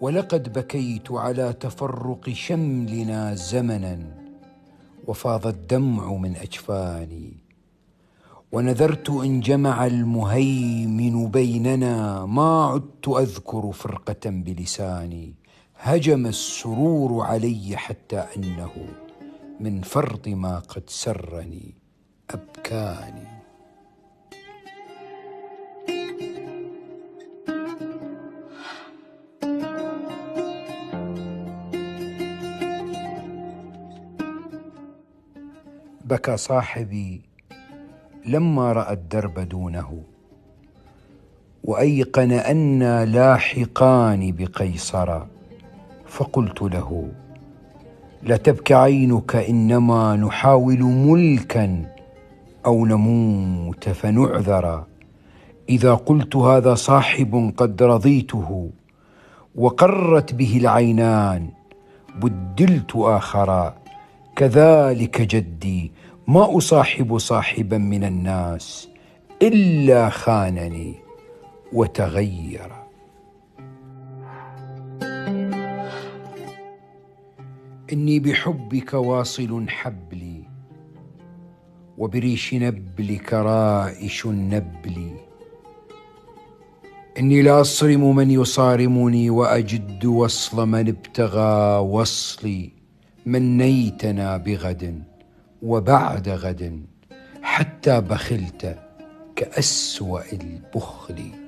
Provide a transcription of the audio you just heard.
ولقد بكيت على تفرق شملنا زمنا وفاض الدمع من أجفاني. ونذرت إن جمع المهيمن بيننا ما عدت أذكر فرقة بلساني. هجم السرور علي حتى أنه من فرط ما قد سرني أبكاني. بكى صاحبي لما رأى الدرب دونه وأيقن أنا لاحقان بقيصر فقلت له لا تبك عينك إنما نحاول ملكا أو نموت فنعذر. إذا قلت هذا صاحب قد رضيته وقرت به العينان بدلت اخرا كذلك جدي ما أصاحب صاحبا من الناس إلا خانني وتغير. إني بحبك واصل حبلي وبريش نبلك رائش النبل إني لاصرم من يصارمني وأجد وصل من ابتغى وصلي. منيتنا بغد وبعد غد حتى بخلت كأسوأ البخل.